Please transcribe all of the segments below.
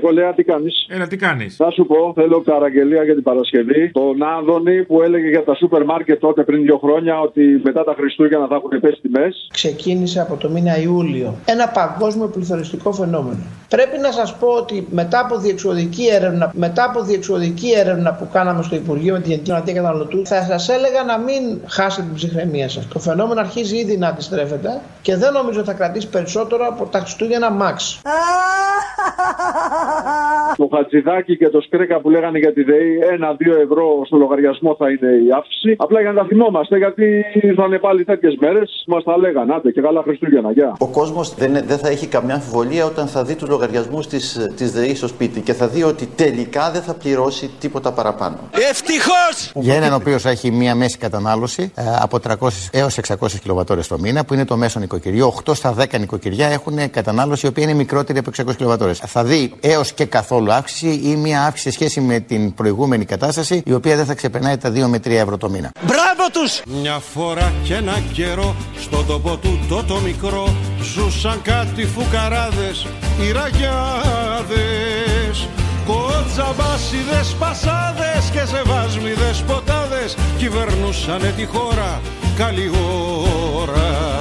κολέα, τι κάνεις; Έλα, τι κάνεις; Θα σου πω, θέλω παραγγελία για την Παρασκευή. Τον Άδωνη που έλεγε για τα σούπερ μάρκετ τότε πριν δύο χρόνια ότι μετά τα Χριστούγεννα θα έχουν πέσει τιμέ. Ξεκίνησε από το μήνα Ιούλιο. Ένα παγκόσμιο πληθωριστικό φαινόμενο. Πρέπει να σας πω ότι μετά από διεξοδική έρευνα, μετά από διεξοδική έρευνα που κάναμε στο Υπουργείο με τη Γενική Γραμματεία Καταναλωτού, θα σας έλεγα να μην χάσετε την ψυχραιμία σας. Το φαινόμενο αρχίζει ήδη να αντιστρέφεται και δεν νομίζω θα κρατήσει περισσότερο από τα Χριστούγεννα Max. Το Χατζηδάκι και το Σκρέκα που λέγανε για τη ΔΕΗ, ένα-δύο ευρώ στο λογαριασμό θα είναι η αύξηση. Απλά για να τα θυμόμαστε, γιατί θα είναι πάλι τέτοιες μέρες, μας τα λέγανε. Άντε και καλά Χριστούγεννα, γεια. Ο κόσμος δεν, δεν θα έχει καμιά αμφιβολία όταν θα δει τους λογαριασμούς της ΔΕΗ στο σπίτι και θα δει ότι τελικά δεν θα πληρώσει τίποτα παραπάνω. Ευτυχώς! Για έναν ο οποίος έχει μία μέση κατανάλωση ε, από 300 έως 600 κιλοβατόρες το μήνα, που είναι το μέσο νοικοκυριό, 8 στα 10 νοικοκυριά έχουν κατανάλωση η οποία είναι μικρότερη από 600 κιλοβατόρες. Θα δει έως και καθόλου αύξηση ή μία αύξηση σε σχέση με την προηγούμενη κατάσταση, η οποία δεν θα ξεπερνάει τα 2 με 3 ευρώ το μήνα. Μπράβο τους! Μια φορά και ένα καιρό στον τόπο του το, το μικρό ζούσαν κάτι φουκαράδες οι ραγιάδες Κοτσαμπάσιδες πασάδες και σεβάσμιδες ποτάδες κυβερνούσανε τη χώρα καλή ώρα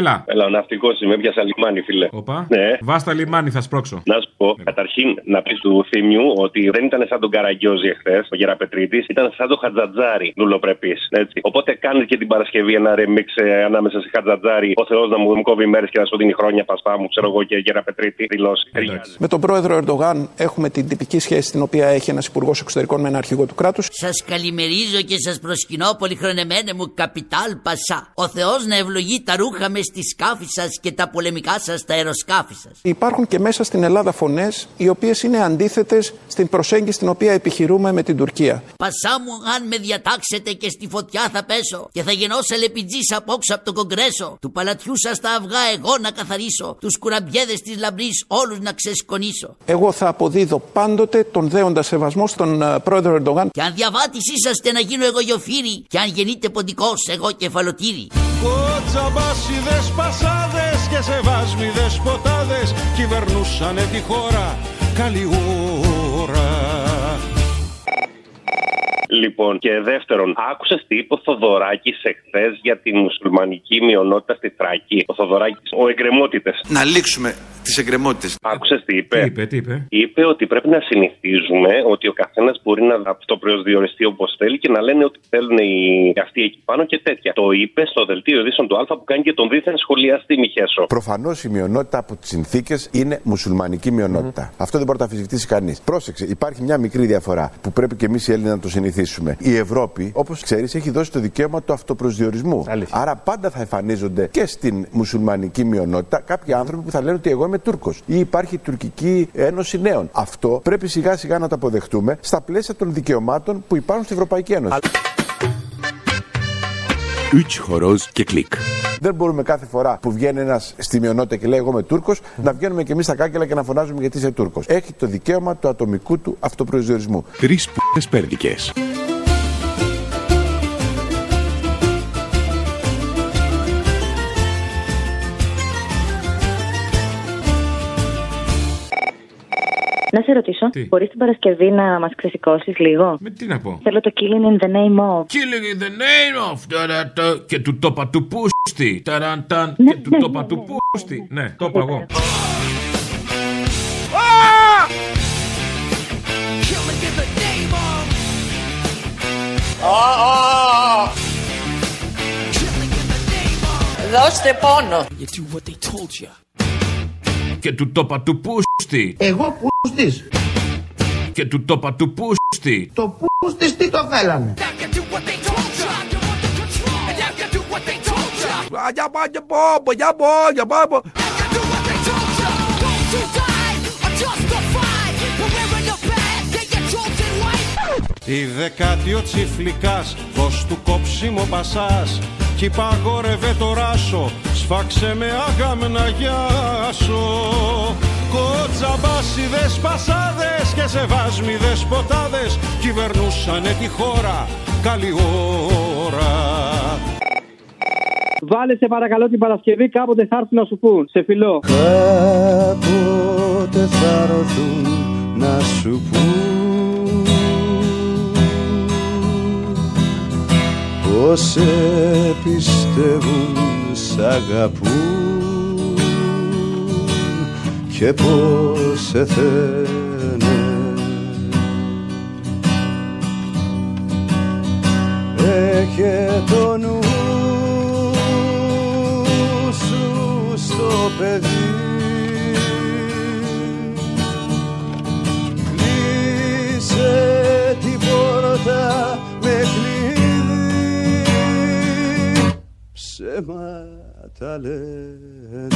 Έλα. Έλα, ο ναυτικός είμαι, έπιασα λιμάνι, φίλε. Οπα. Ναι. Βάστα λιμάνι, θα σπρώξω. Να σου πω, καταρχήν να πεις του θύμιου ότι δεν ήταν σαν τον Καραγκιόζη εχθές, ο Γεραπετρίτης, ήταν σαν τον Χατζατζάρη, δουλοπρεπή. Οπότε κάνεις και την Παρασκευή ένα ρεμίξ ε, ανάμεσα σε Χατζατζάρη, ο Θεός να μου μου κόβει μέρες και να σου δίνει χρόνια πασπά μου, ξέρω εγώ και Γεραπετρίτη δηλώσει. Με τον πρόεδρο Ερντογάν έχουμε την τυπική σχέση την οποία έχει ένας υπουργός εξωτερικών με ένα αρχηγό του κράτους. Σας καλημερίζω και σας προσκυνώ, πολυχρονεμένε μου καπιτάλ Πασά. Ο Θεός να ευλογεί τα ρούχα μες στη σκάφη σας και τα πολεμικά σας στα αεροσκάφη σας. Υπάρχουν και μέσα στην Ελλάδα φωνές οι οποίες είναι αντίθετες στην προσέγγιση την οποία επιχειρούμε με την Τουρκία. Πασά μου, αν με διατάξετε και στη φωτιά θα πέσω και θα γεννώ σε λεπιτζής απόξω από το κογκρέσο. Του παλατιού σας τα αυγά εγώ να καθαρίσω. Τους κουραμπιέδες της λαμπρής όλους να ξεσκονίσω. Εγώ θα αποδίδω πάντοτε τον δέοντα σεβασμό στον uh, πρόεδρο Ερντογάν. Και αν διαβάτη είσαστε να γίνω εγώ γιοφύρι, και αν γεννείτε ποντικός, εγώ κεφαλοτήρι. Κοτσαμπάσιδες πασάδες και σεβάσμιδες ποτάδες κυβερνούσανε τη χώρα. Καλή Λοιπόν, και δεύτερον, άκουσες τι είπε ο Θοδωράκης εχθές για τη μουσουλμανική μειονότητα στη Θράκη; Ο Θοδωράκης, ο εγκρεμότητες. Να λήξουμε τις εγκρεμότητες. Άκουσες τι είπε; Τι είπε, τι είπε; Είπε ότι πρέπει να συνηθίζουμε ότι ο καθένας μπορεί να αυτοπροσδιοριστεί όπως θέλει και να λένε ότι θέλουν οι αυτοί εκεί πάνω και τέτοια. Το είπε στο δελτίο ειδήσεων του Α που κάνει και τον δίθεν σχολιαστή Μιχέσο. Προφανώς η μειονότητα από τις συνθήκες είναι μουσουλμανική μειονότητα. Αυτό δεν μπορεί να τα αφισβητήσει κανείς. Πρόσεξε, υπάρχει μια μικρή διαφορά που πρέπει και εμείς οι Έλληνες να το συνηθίσουμε. Η Ευρώπη, όπως ξέρεις, έχει δώσει το δικαίωμα του αυτοπροσδιορισμού. Άρα πάντα θα εμφανίζονται και στην μουσουλμανική μειονότητα κάποιοι άνθρωποι που θα λένε ότι εγώ είμαι Τούρκος ή υπάρχει η Τουρκική Ένωση Νέων. Αυτό πρέπει σιγά σιγά να το αποδεχτούμε στα πλαίσια των δικαιωμάτων που υπάρχουν στην Ευρωπαϊκή Ένωση. Üç horoz και κλικ. Δεν μπορούμε κάθε φορά που βγαίνει ένας στη μειονότητα και λέει Εγώ είμαι Τούρκος, να βγαίνουμε και εμείς στα κάγκελα και να φωνάζουμε γιατί είσαι Τούρκος. Έχει το δικαίωμα του ατομικού του αυτοπροσδιορισμού. Τρεις π***ες πέρδικες. Να σε ρωτήσω, Τι; μπορείς την Παρασκευή να μας ξεσηκώσεις λίγο; Με τι να πω; Θέλω το Killing in the name of. Killing in the name of. ταρατα, Και του τόπα του πούστη. Ταρανταν. Ναι, Και του ναι, τόπα ναι, του ναι. πούστη. Ναι, το είπα εγώ. Δώστε πόνο. Και του τόπα του πούστη. Εγώ πούστης. Και του τόπα του πούστη. Το πούστης τι το θέλανε; Για πάω, για πάω, για πάω, για πάω. Η δεκάτη ο τσιφλικάς, δώσ' του κόψιμο πασάς Κι υπαγόρευε το ράσο, σφάξε με αγάμνα γιάσο Κοτσαμπάσιδες πασάδες και σεβάσμιδες ποτάδες Κυβερνούσανε τη χώρα, καλή ώρα Βάλε σε παρακαλώ την Παρασκευή κάποτε θα έρθουν να σου πούν. Σε φιλό. Κάποτε πότε θα ρωθούν να σου πούν πως σε πιστεύουν σ' αγαπούν και πως σε θένε Έχε το νου σου στο παιδί. Κλείσε την πόρτα με κλειδί. Ψέματα λένε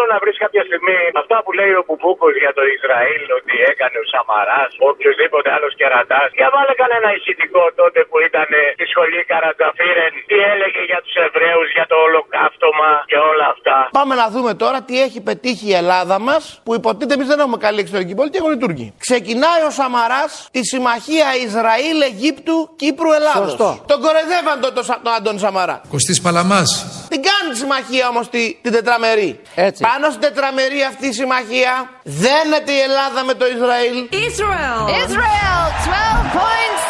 Θέλω να βρεις κάποια στιγμή αυτά που λέει ο Μπουμπούκο για το Ισραήλ ότι έκανε ο Σαμαράς, οποιοδήποτε άλλος κερατάς. Για βάλε κανένα ησυχικό τότε που ήταν στη σχολή Καρατζαφίρεν. Τι έλεγε για τους Εβραίους, για το ολοκαύτωμα και όλα αυτά. Πάμε να δούμε τώρα τι έχει πετύχει η Ελλάδα μας, που υποτίθεται εμείς δεν έχουμε καλή εξωτερική πολιτική, έχουν οι Τούρκοι. Ξεκινάει ο Σαμαράς τη συμμαχία Ισραήλ, Αιγύπτου, Κύπρου, Ελλάδο. Σωστό. Τον κοροϊδεύαν τον, τον, τον Αντώνη Σαμαρά. Κωστής Παλαμάς. Την κάνει τη συμμαχία όμως τη, την τετραμερή. Έτσι. Πάνω στην τετραμερή αυτή η συμμαχία δένεται η Ελλάδα με το Ισραήλ. Israel. Israel, 12 points.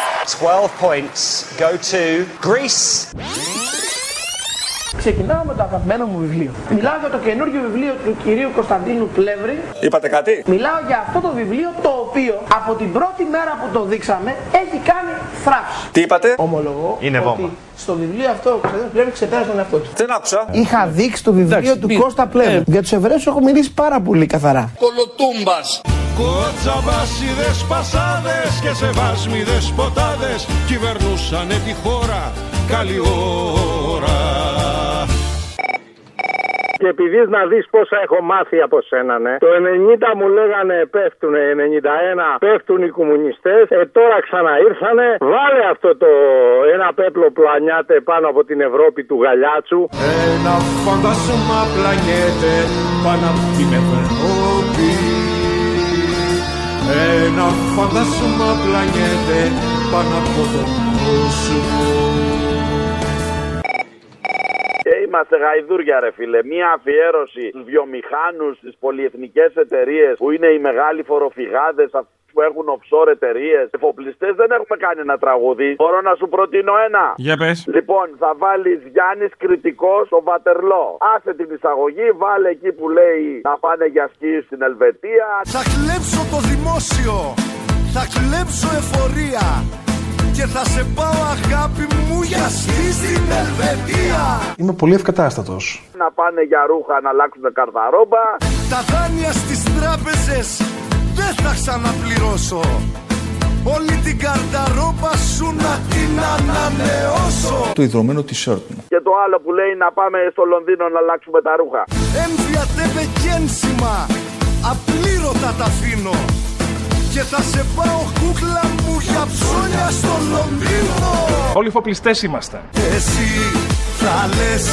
12 points go to Greece. Ξεκινάω με το αγαπημένο μου βιβλίο. Μιλάω για το καινούργιο βιβλίο του κυρίου Κωνσταντίνου Πλεύρη. Είπατε κάτι; Μιλάω για αυτό το βιβλίο το οποίο από την πρώτη μέρα που το δείξαμε έχει κάνει θράψη. Τι είπατε; Ομολογώ Είναι ότι βόμβα. Στο βιβλίο αυτό ο Κωνσταντίνος Πλεύρη ξεπέρασε τον εαυτό του. Δεν άκουσα. Είχα δείξει το βιβλίο Εντάξει, του μη- Κώστα Πλεύρη. Για τους Εβραίους έχω μιλήσει πάρα πολύ καθαρά. Κολοτούμπας Κοτσαμπάσιδες πασάδες και σεβάσμιδες ποτάδες κυβερνούσανε τη χώρα καλή ώρα Και επειδή να δεις πόσα έχω μάθει από σένα, ναι. Το 90 μου λέγανε πέφτουνε, 91 πέφτουν οι κομμουνιστές. Ε, τώρα ξαναήρθανε. Βάλε αυτό το ένα πέπλο πλανιάται πάνω από την Ευρώπη του Γαλιάτσου. Ένα φαντασμά πλανιέται πάνω από την Ευρώπη Ένα φαντασμά πλανιέται πάνω από τον κόσμο Και είμαστε γαϊδούρια, ρε φίλε. Μία αφιέρωση στους βιομηχάνους, στις πολυεθνικές εταιρείες που είναι οι μεγάλοι φοροφυγάδες, που έχουν offshore εταιρείες. Εφοπλιστές δεν έχουμε κάνει ένα τραγούδι. Μπορώ να σου προτείνω ένα. Για πες. Λοιπόν, θα βάλεις Γιάννης κριτικός στο Βατερλό. Άσε την εισαγωγή, βάλε εκεί που λέει να πάνε για σκι στην Ελβετία. Θα κλέψω το δημόσιο Θα κλέψω εφορία Και θα σε πάω αγάπη μου για σκι στην Ελβετία Είμαι πολύ ευκατάστατος. Να πάνε για ρούχα να αλλάξουν καρδαρόμπα. Τα δάνεια στις τράπεζες δεν θα ξαναπληρώσω Όλη την καρδαρόμπα σου να την ανανεώσω Το ιδρωμένο t-shirt μου. Και το άλλο που λέει να πάμε στο Λονδίνο να αλλάξουμε τα ρούχα. Έμφυα τέβε γένσιμα Απλήρωτα τα αφήνω Και θα σε πάω κούκλα μου για ψώνια στο Λονδίνο. Όλοι φοπλιστές είμαστε. Εσύ θα λες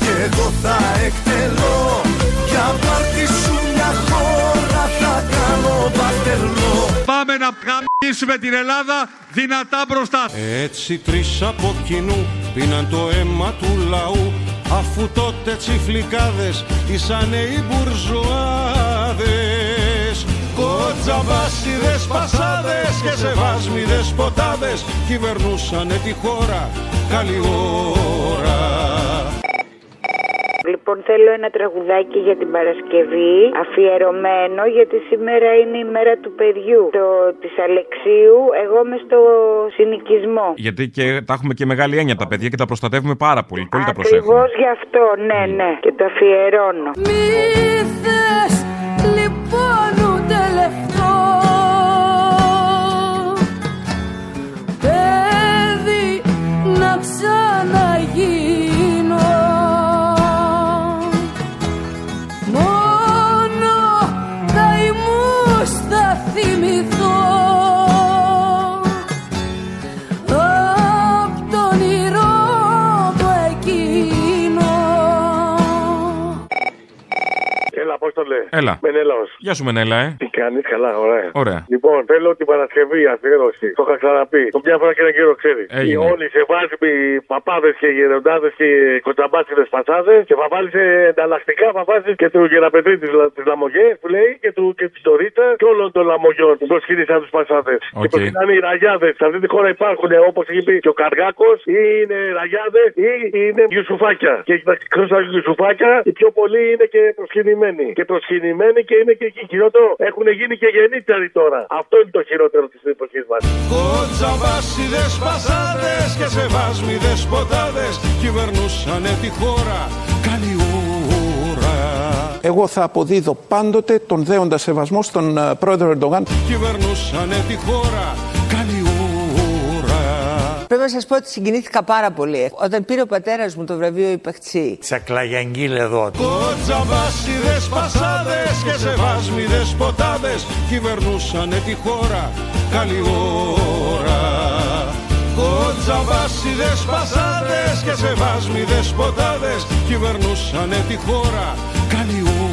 και εγώ θα εκτελώ. Για πάρτι σου μια χώρα θα κάνω πατερλό Πάμε να γαμίσουμε την Ελλάδα δυνατά μπροστά. Έτσι τρεις από κοινού πίναν το αίμα του λαού. Αφού τότε τσιφλικάδες ήσανε οι μπουρζουάδες Κοτζαμπάσιδες πασάδες και σεβάσμιδες ποτάδες Κυβερνούσανε τη χώρα καλή ώρα Λοιπόν, θέλω ένα τραγουδάκι για την Παρασκευή, αφιερωμένο, γιατί σήμερα είναι η μέρα του παιδιού. Το της Αλεξίου, εγώ είμαι στο συνοικισμό. Γιατί και τα έχουμε και μεγάλη έννοια τα παιδιά και τα προστατεύουμε πάρα πολύ. Πολύ τα προσέχουμε. Ακριβώς γι' αυτό, ναι, ναι, και το αφιερώνω. Μη θες λοιπόν left Απόστολε. Έλα. Μενέλος. Γεια σου, Μενέλα, ε. Τι κάνεις, καλά, ωραία. Ωραία. Λοιπόν, θέλω την Παρασκευή αφιέρωση. Το είχα ξαναπεί. Το μια φορά και ένα κύριο ξέρεις. Έγινε. Οι όλοι σε βάζουμε παπάδες και γεροντάδες και κοτσαμπάτσιδε πατσάδε και θα βάλει εναλλακτικά θα βάζει και του γεραπετρί της λαμογέ που λέει και, του, και της Ντορίτα και όλων των λαμογιών που προσκύνησαν τους πατσάδε. Και Οκ. προσκυνάνε οι ραγιάδες. Σε αυτή τη χώρα υπάρχουν όπως έχει πει και ο Καργάκος ή είναι ραγιάδες ή είναι γιουσουφάκια. Και εκτός από γιουσουφάκια οι πιο πολλοί είναι και προσκυνημένοι. Και προσκυνημένοι και είναι και εκεί χειρότερο. Έχουν γίνει και γεννήτεροι τώρα. Αυτό είναι το χειρότερο της εποχής μας. Κοτσαβάσιδες πασάδες και σεβάσμοι δεσποτάδες κυβερνούσανε τη χώρα καλή ώρα. Εγώ θα αποδίδω πάντοτε τον δέοντα σεβασμό στον ε, πρόεδρο Ερντογάν. Κυβερνούσανε τη χώρα καλή ώρα. Πρέπει να σας πω ότι συγκινήθηκα πάρα πολύ. Όταν πήρε ο πατέρας μου το βραβείο Υπαχτσί. Τσακλαγιαγγίλ εδώ. Κοτσαβάσιδες πασάδες και σεβάσμοι δεσποτάδες κυβερνούσανε τη χώρα καλή ώρα. Κοτσαβάσιδες πασάδες και σεβάσμοι δεσποτάδες κυβερνούσανε τη χώρα καλή ώρα.